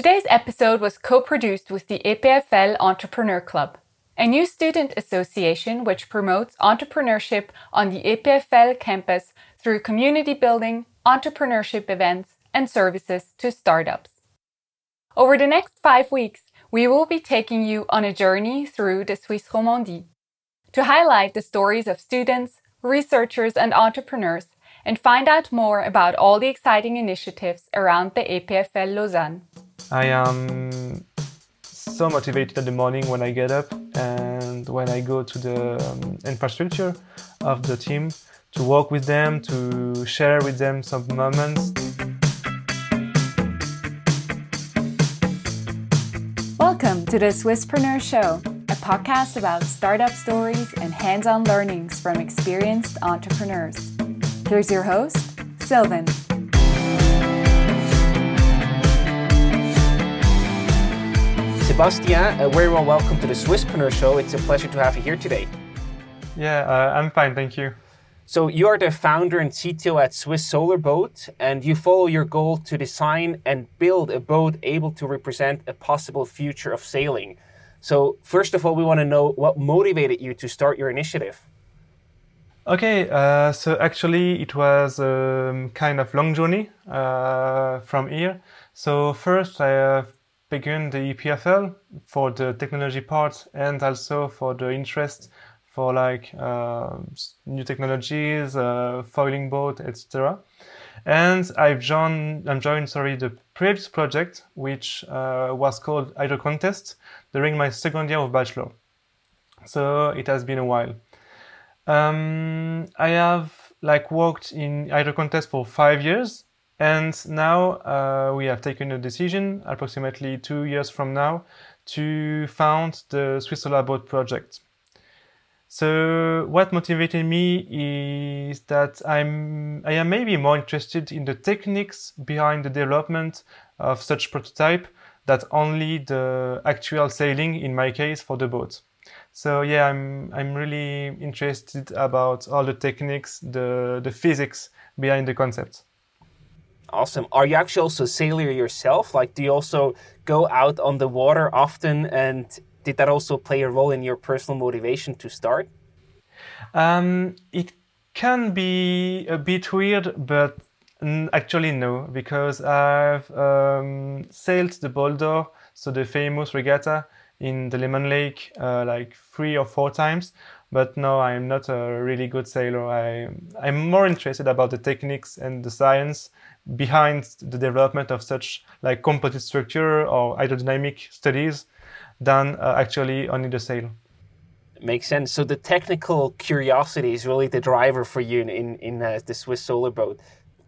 Today's episode was co produced with the EPFL Entrepreneur Club, a new student association which promotes entrepreneurship on the EPFL campus through community building, entrepreneurship events, and services to startups. Over the next five weeks, we will be taking you on a journey through the Swiss Romandie to highlight the stories of students, researchers, and entrepreneurs and find out more about all the exciting initiatives around the EPFL Lausanne. I am so motivated in the morning when I get up and when I go to the um, infrastructure of the team to work with them, to share with them some moments. Welcome to the Swisspreneur Show, a podcast about startup stories and hands on learnings from experienced entrepreneurs. Here's your host, Sylvan. Sebastien, a very warm welcome to the Swisspreneur Show. It's a pleasure to have you here today. Yeah, uh, I'm fine, thank you. So you are the founder and CTO at Swiss Solar Boat, and you follow your goal to design and build a boat able to represent a possible future of sailing. So first of all, we want to know what motivated you to start your initiative. Okay, uh, so actually it was a um, kind of long journey uh, from here. So first I uh, began the EPFL for the technology part and also for the interest for like uh, new technologies, uh, foiling boat, etc. And I've joined, I'm joined, sorry, the previous project, which uh, was called Hydro Contest during my second year of bachelor. So it has been a while. Um, I have like worked in Hydro Contest for five years, and now uh, we have taken a decision, approximately two years from now, to found the Swiss Solar Boat project. So what motivated me is that I'm I am maybe more interested in the techniques behind the development of such prototype that only the actual sailing in my case for the boat. So yeah, I'm I'm really interested about all the techniques, the the physics behind the concept. Awesome. Are you actually also a sailor yourself? Like, do you also go out on the water often? And did that also play a role in your personal motivation to start? Um, it can be a bit weird, but actually no, because I've um, sailed the Bol d'Or, so the famous regatta in the Léman Lake uh, like three or four times. But no, I'm not a really good sailor. I, I'm more interested about the techniques and the science behind the development of such like composite structure or hydrodynamic studies than uh, actually only the sail. Makes sense. So the technical curiosity is really the driver for you in in, in uh, the Swiss Solar Boat.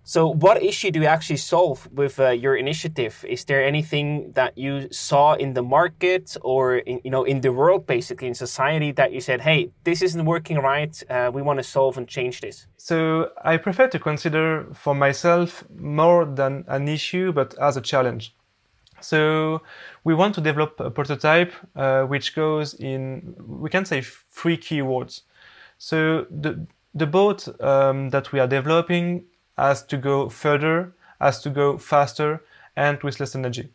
So, what issue do you actually solve with uh, your initiative? Is there anything that you saw in the market or in, you know in the world, basically in society, that you said, "Hey, this isn't working right. Uh, we want to solve and change this." So, I prefer to consider for myself more than an issue, but as a challenge. So, we want to develop a prototype uh, which goes in, we can say, three keywords. So, the the boat um, that we are developing has to go further, has to go faster, and with less energy.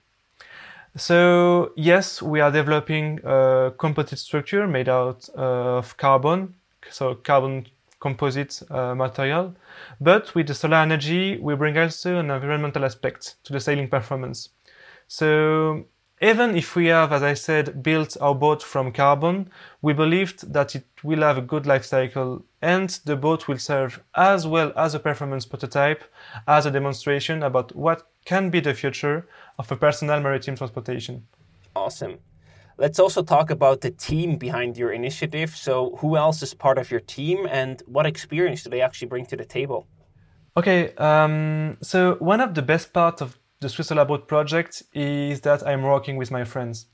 So yes, we are developing a composite structure made out of carbon, so carbon composite uh, material. But with the solar energy, we bring also an environmental aspect to the sailing performance. So even if we have, as I said, built our boat from carbon, we believed that it will have a good life cycle and the boat will serve as well as a performance prototype as a demonstration about what can be the future of a personal maritime transportation. Awesome. Let's also talk about the team behind your initiative. So, who else is part of your team and what experience do they actually bring to the table? Okay, um, so one of the best parts of the Swiss Solar project is that I'm working with my friends.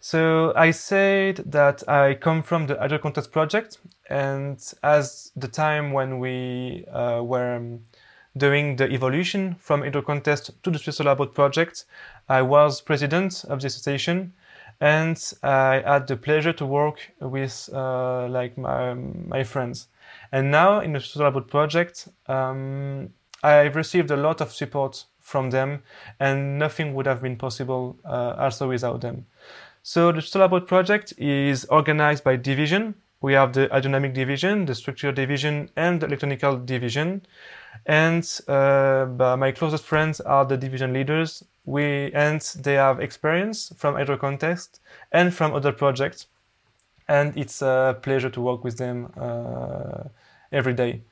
So I said that I come from the Hydro Contest project, and as the time when we uh, were doing the evolution from Hydro Contest to the Swiss Solar project, I was president of the association, and I had the pleasure to work with uh, like my, my friends. And now in the Solar Boat project, um, I've received a lot of support from them, and nothing would have been possible uh, also without them. So the Solar Boat project is organized by division. We have the aerodynamic division, the structural division, and the electronical division. And uh, my closest friends are the division leaders. We and they have experience from Hydro Contest and from other projects. And it's a pleasure to work with them uh, every day.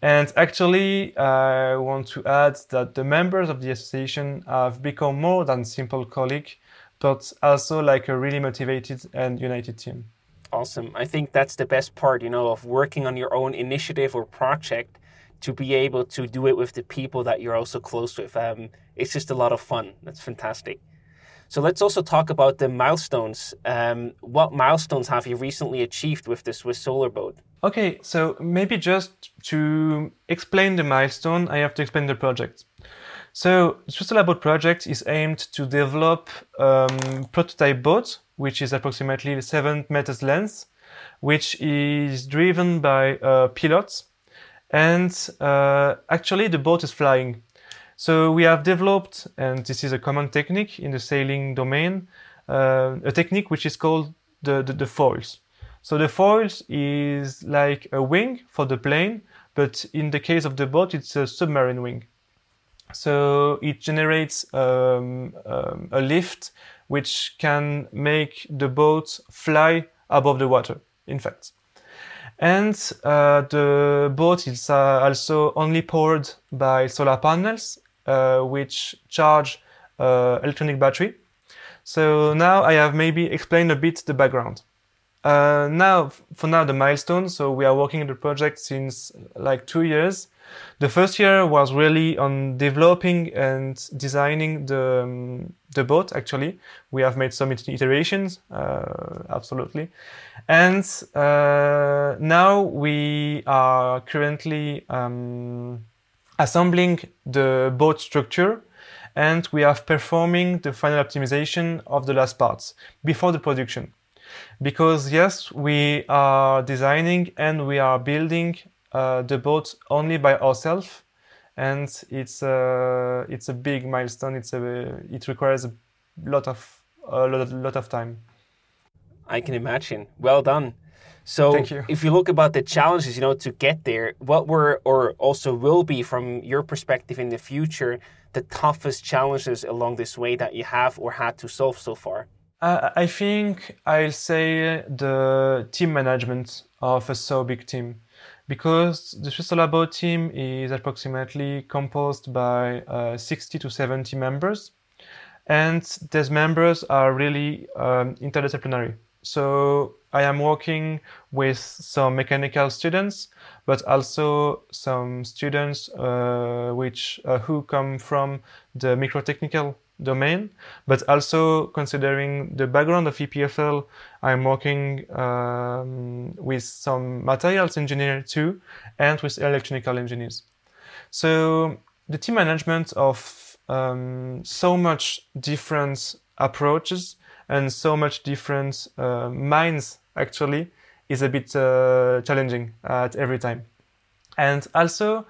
And actually, I want to add that the members of the association have become more than simple colleagues, but also like a really motivated and united team. Awesome. I think that's the best part, you know, of working on your own initiative or project to be able to do it with the people that you're also close with. Um, it's just a lot of fun. That's fantastic. So let's also talk about the milestones. Um, what milestones have you recently achieved with the Swiss Solar Boat? Okay, so maybe just to explain the milestone, I have to explain the project. So the Swiss Solar Boat project is aimed to develop um, prototype boat, which is approximately seven meters length, which is driven by uh, pilots, and uh, actually the boat is flying. So we have developed, and this is a common technique in the sailing domain, uh, a technique which is called the, the, the, foils. So the foils is like a wing for the plane, but in the case of the boat, it's a submarine wing. So it generates um, um, a lift which can make the boat fly above the water, in fact. And uh, the boat is uh, also only powered by solar panels uh, which charge uh, electronic battery. So now I have maybe explained a bit the background. Uh, now, for now, the milestone. So we are working on the project since like two years. The first year was really on developing and designing the um, the boat. Actually, we have made some iterations, uh, absolutely, and uh, now we are currently um, assembling the boat structure and we are performing the final optimization of the last parts before the production. Because yes, we are designing and we are building uh, the boat only by ourselves, and it's a it's a big milestone. It's a it requires a lot of a lot, lot of time. I can imagine. Well done. So you. if you look about the challenges, you know, to get there, what were or also will be from your perspective in the future the toughest challenges along this way that you have or had to solve so far? Uh, I think I'll say the team management of a so big team because the Swiss team is approximately composed by uh, 60 to 70 members and these members are really um, interdisciplinary. So I am working with some mechanical students, but also some students uh, which uh, who come from the microtechnical domain, but also considering the background of EPFL, I'm working um, with some materials engineer too, and with electrical engineers. So the team management of um, so much different approaches and so much different uh, minds actually is a bit uh, challenging at every time. And also,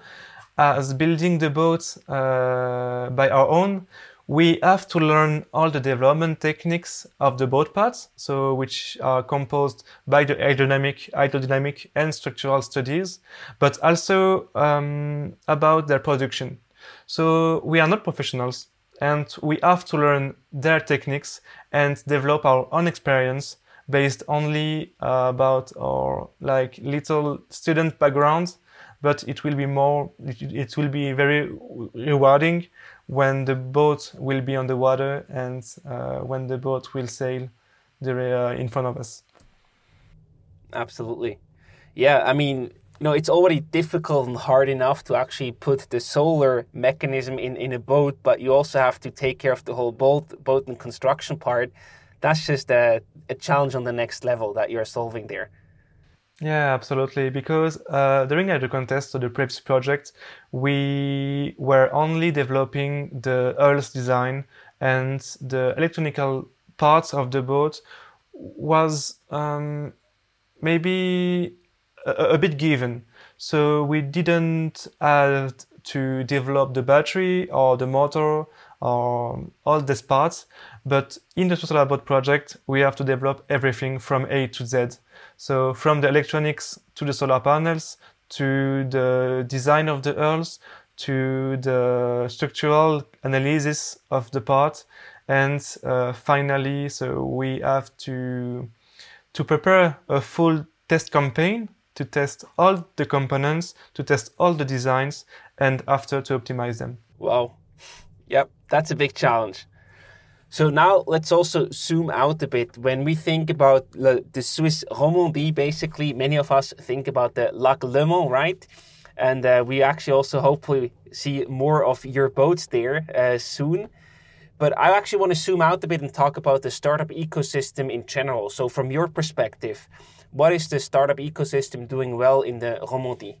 as building the boat uh, by our own, we have to learn all the development techniques of the boat parts, so which are composed by the aerodynamic, hydrodynamic, and structural studies, but also um, about their production. So we are not professionals, and we have to learn their techniques and develop our own experience based only uh, about our like little student background but it will be more it, will be very rewarding when the boat will be on the water and uh, when the boat will sail there, uh, in front of us absolutely yeah i mean know, it's already difficult and hard enough to actually put the solar mechanism in, in a boat, but you also have to take care of the whole boat, boat and construction part. That's just a, a challenge on the next level that you're solving there. Yeah, absolutely. Because uh, during the contest or the previous project, we were only developing the hulls design and the electronical parts of the boat was um, maybe a, a bit given. So we didn't have to develop the battery or the motor or all these parts. But in the Solar Boat project, we have to develop everything from A to Z. So from the electronics to the solar panels, to the design of the hulls, to the structural analysis of the part, and uh, finally, so we have to to prepare a full test campaign to test all the components, to test all the designs, and after to optimize them. Wow. Yep, that's a big challenge. So now let's also zoom out a bit. When we think about the Swiss Romandie, basically, many of us think about the Lac Léman, right? And uh, we actually also hopefully see more of your boats there uh, soon. But I actually want to zoom out a bit and talk about the startup ecosystem in general. So, from your perspective, what is the startup ecosystem doing well in the Romandie?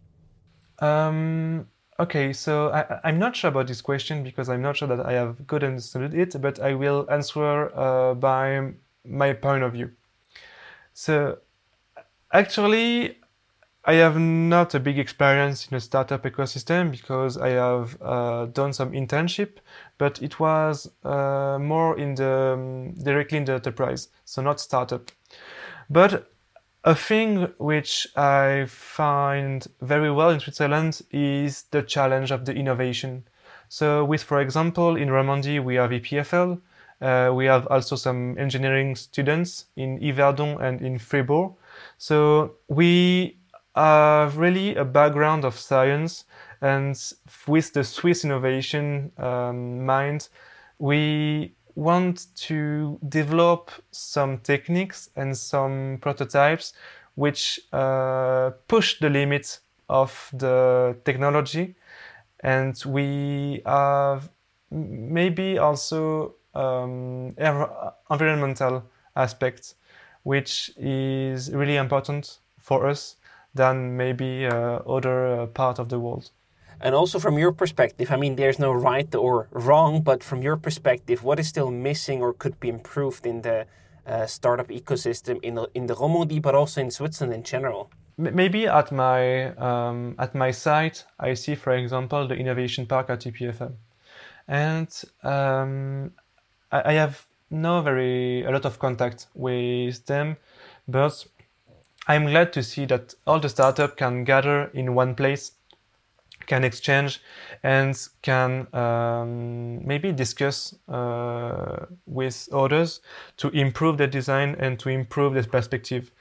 Um, okay, so I, am not sure about this question because I'm not sure that I have good understood it, but I will answer uh, by my point of view. So, actually, I have not a big experience in a startup ecosystem because I have uh, done some internship, but it was uh, more in the um, directly in the enterprise, so not startup. But a thing which I find very well in Switzerland is the challenge of the innovation. So, with, for example, in Romandie, we have EPFL. Uh, we have also some engineering students in Yverdon and in Fribourg. So, we have really a background of science, and with the Swiss innovation um, mind, we want to develop some techniques and some prototypes which uh, push the limits of the technology. And we have maybe also um, environmental aspects which is really important for us than maybe uh, other uh, part of the world and also from your perspective, I mean, there's no right or wrong, but from your perspective, what is still missing or could be improved in the uh, startup ecosystem in the, in the Romandie, but also in Switzerland in general? Maybe at my um, at my site, I see, for example, the innovation park at EPFL, and um, I, I have no very a lot of contact with them, but I'm glad to see that all the startup can gather in one place can exchange and can um, maybe discuss uh, with others to improve the design and to improve the perspective.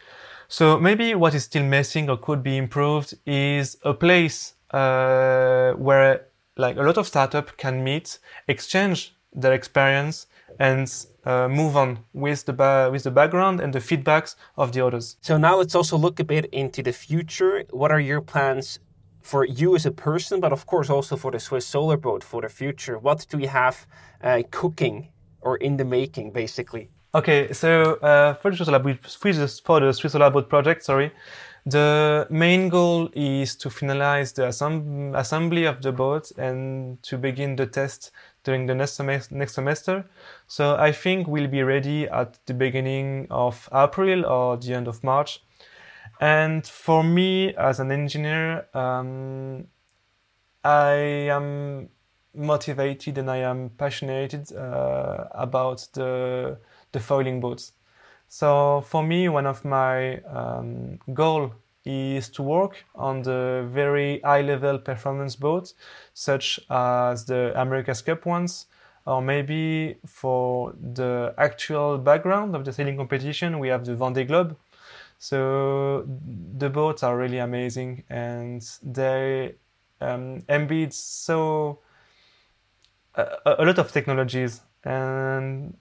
So maybe what is still missing or could be improved is a place uh, where like a lot of startup can meet, exchange their experience, and uh, move on with the ba- with the background and the feedbacks of the others. So now let's also look a bit into the future. What are your plans for you as a person, but of course also for the Swiss Solar Boat for the future? What do you have uh, cooking or in the making, basically? Okay, so uh, for, the Swiss, for the Swiss Solar Boat project, sorry, the main goal is to finalize the assemb- assembly of the boat and to begin the test during the next, next semester. So I think we'll be ready at the beginning of April or the end of March and for me, as an engineer, um, I am motivated and I am passionate uh, about the the foiling boats. So for me, one of my um, goal is to work on the very high level performance boats, such as the America's Cup ones, or maybe for the actual background of the sailing competition, we have the Vendée Globe, so the boats are really amazing and they um, embed so a, a lot of technologies and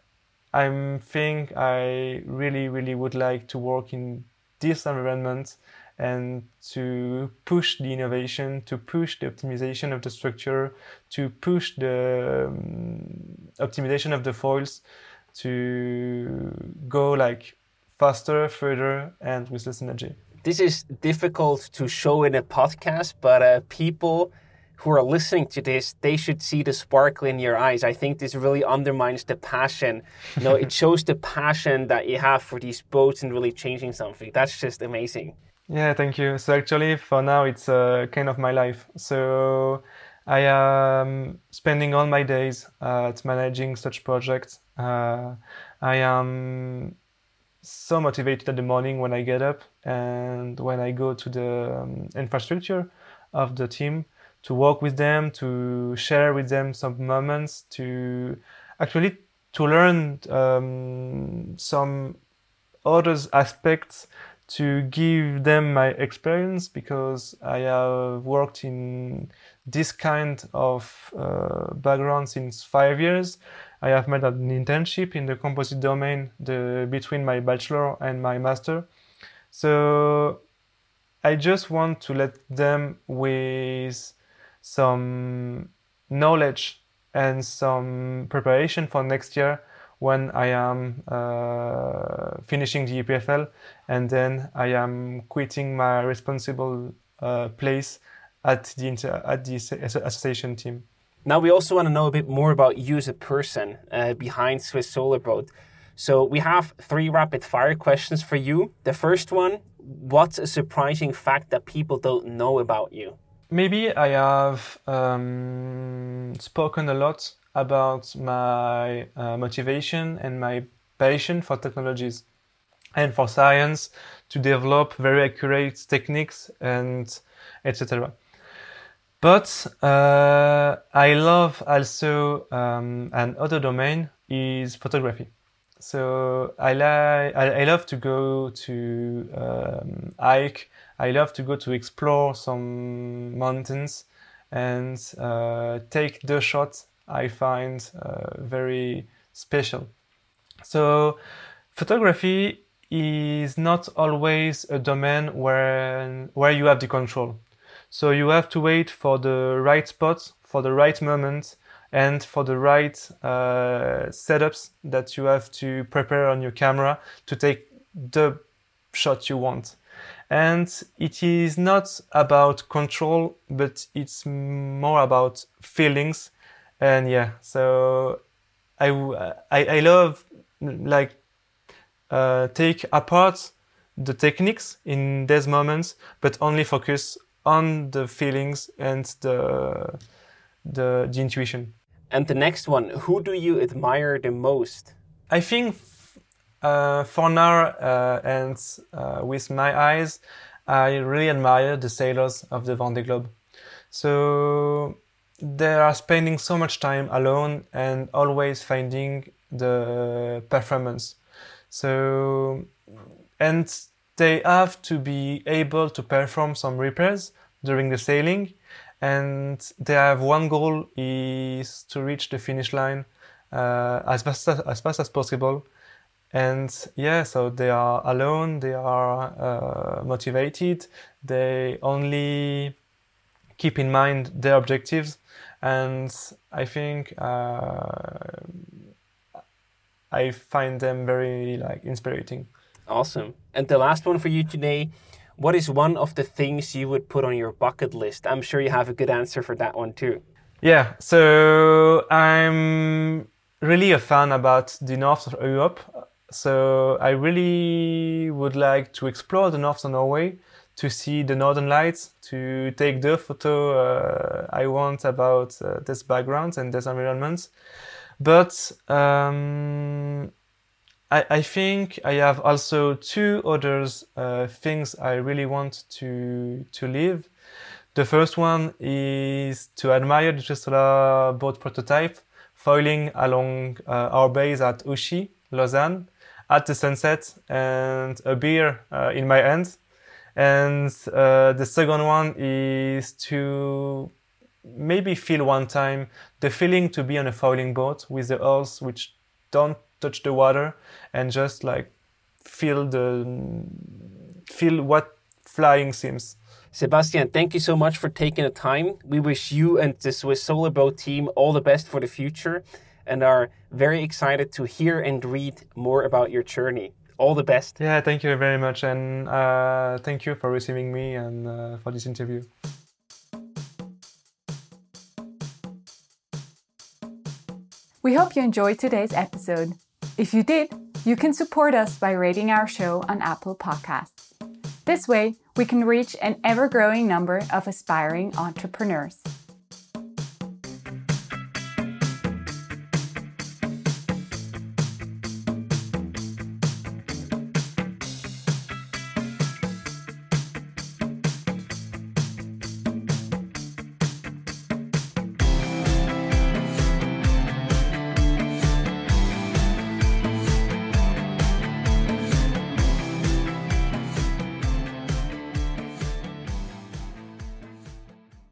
I think I really, really would like to work in this environment and to push the innovation, to push the optimization of the structure, to push the um, optimization of the foils, to go like faster, further, and with less energy. This is difficult to show in a podcast, but uh, people who are listening to this, they should see the sparkle in your eyes. I think this really undermines the passion. You know, it shows the passion that you have for these boats and really changing something. That's just amazing. Yeah, thank you. So actually, for now, it's uh, kind of my life. So I am spending all my days at managing such projects. Uh, I am so motivated in the morning when I get up and when I go to the um, infrastructure of the team to work with them, to share with them some moments, to actually to learn um, some other aspects to give them my experience because I have worked in this kind of uh, background since five years. I have made an internship in the composite domain the, between my bachelor and my master. So I just want to let them with some knowledge and some preparation for next year when I am uh, finishing the EPFL and then I am quitting my responsible uh, place at the inter- at the association team. Now we also want to know a bit more about you as a person uh, behind Swiss Solar Boat. So we have three rapid fire questions for you. The first one: What's a surprising fact that people don't know about you? Maybe I have um, spoken a lot about my uh, motivation and my passion for technologies and for science to develop very accurate techniques and etc. But uh, I love also um, another domain is photography. So I like I, love to go to um, hike. I love to go to explore some mountains and uh, take the shots I find uh, very special. So, photography is not always a domain where where you have the control. So you have to wait for the right spot, for the right moment, and for the right uh, setups that you have to prepare on your camera to take the shot you want. And it is not about control, but it's more about feelings and yeah so i i, I love like uh, take apart the techniques in these moments but only focus on the feelings and the the, the intuition. And the next one who do you admire the most? I think uh, for now uh, and uh, with my eyes i really admire the sailors of the vendée globe. So they are spending so much time alone and always finding the performance. So, and they have to be able to perform some repairs during the sailing, and they have one goal is to reach the finish line uh, as fast as, as fast as possible. And yeah, so they are alone. They are uh, motivated. They only keep in mind their objectives and I think uh, I find them very like inspiring. Awesome. And the last one for you today. What is one of the things you would put on your bucket list? I'm sure you have a good answer for that one too. Yeah, so I'm really a fan about the north of Europe. So I really would like to explore the north of Norway to see the northern lights, to take the photo uh, I want about uh, this background and this environment. But um, I, I, think I have also two other uh, things I really want to to live. The first one is to admire the Tesla boat prototype foiling along uh, our base at Ouchy, Lausanne, at the sunset, and a beer uh, in my hand and uh, the second one is to maybe feel one time the feeling to be on a foiling boat with the oars which don't touch the water and just like feel the feel what flying seems. Sebastian, thank you so much for taking the time. We wish you and the Swiss Solar Boat team all the best for the future and are very excited to hear and read more about your journey all the best. Yeah, thank you very much, and uh, thank you for receiving me and uh, for this interview. We hope you enjoyed today's episode. If you did, you can support us by rating our show on Apple Podcasts. This way, we can reach an ever growing number of aspiring entrepreneurs.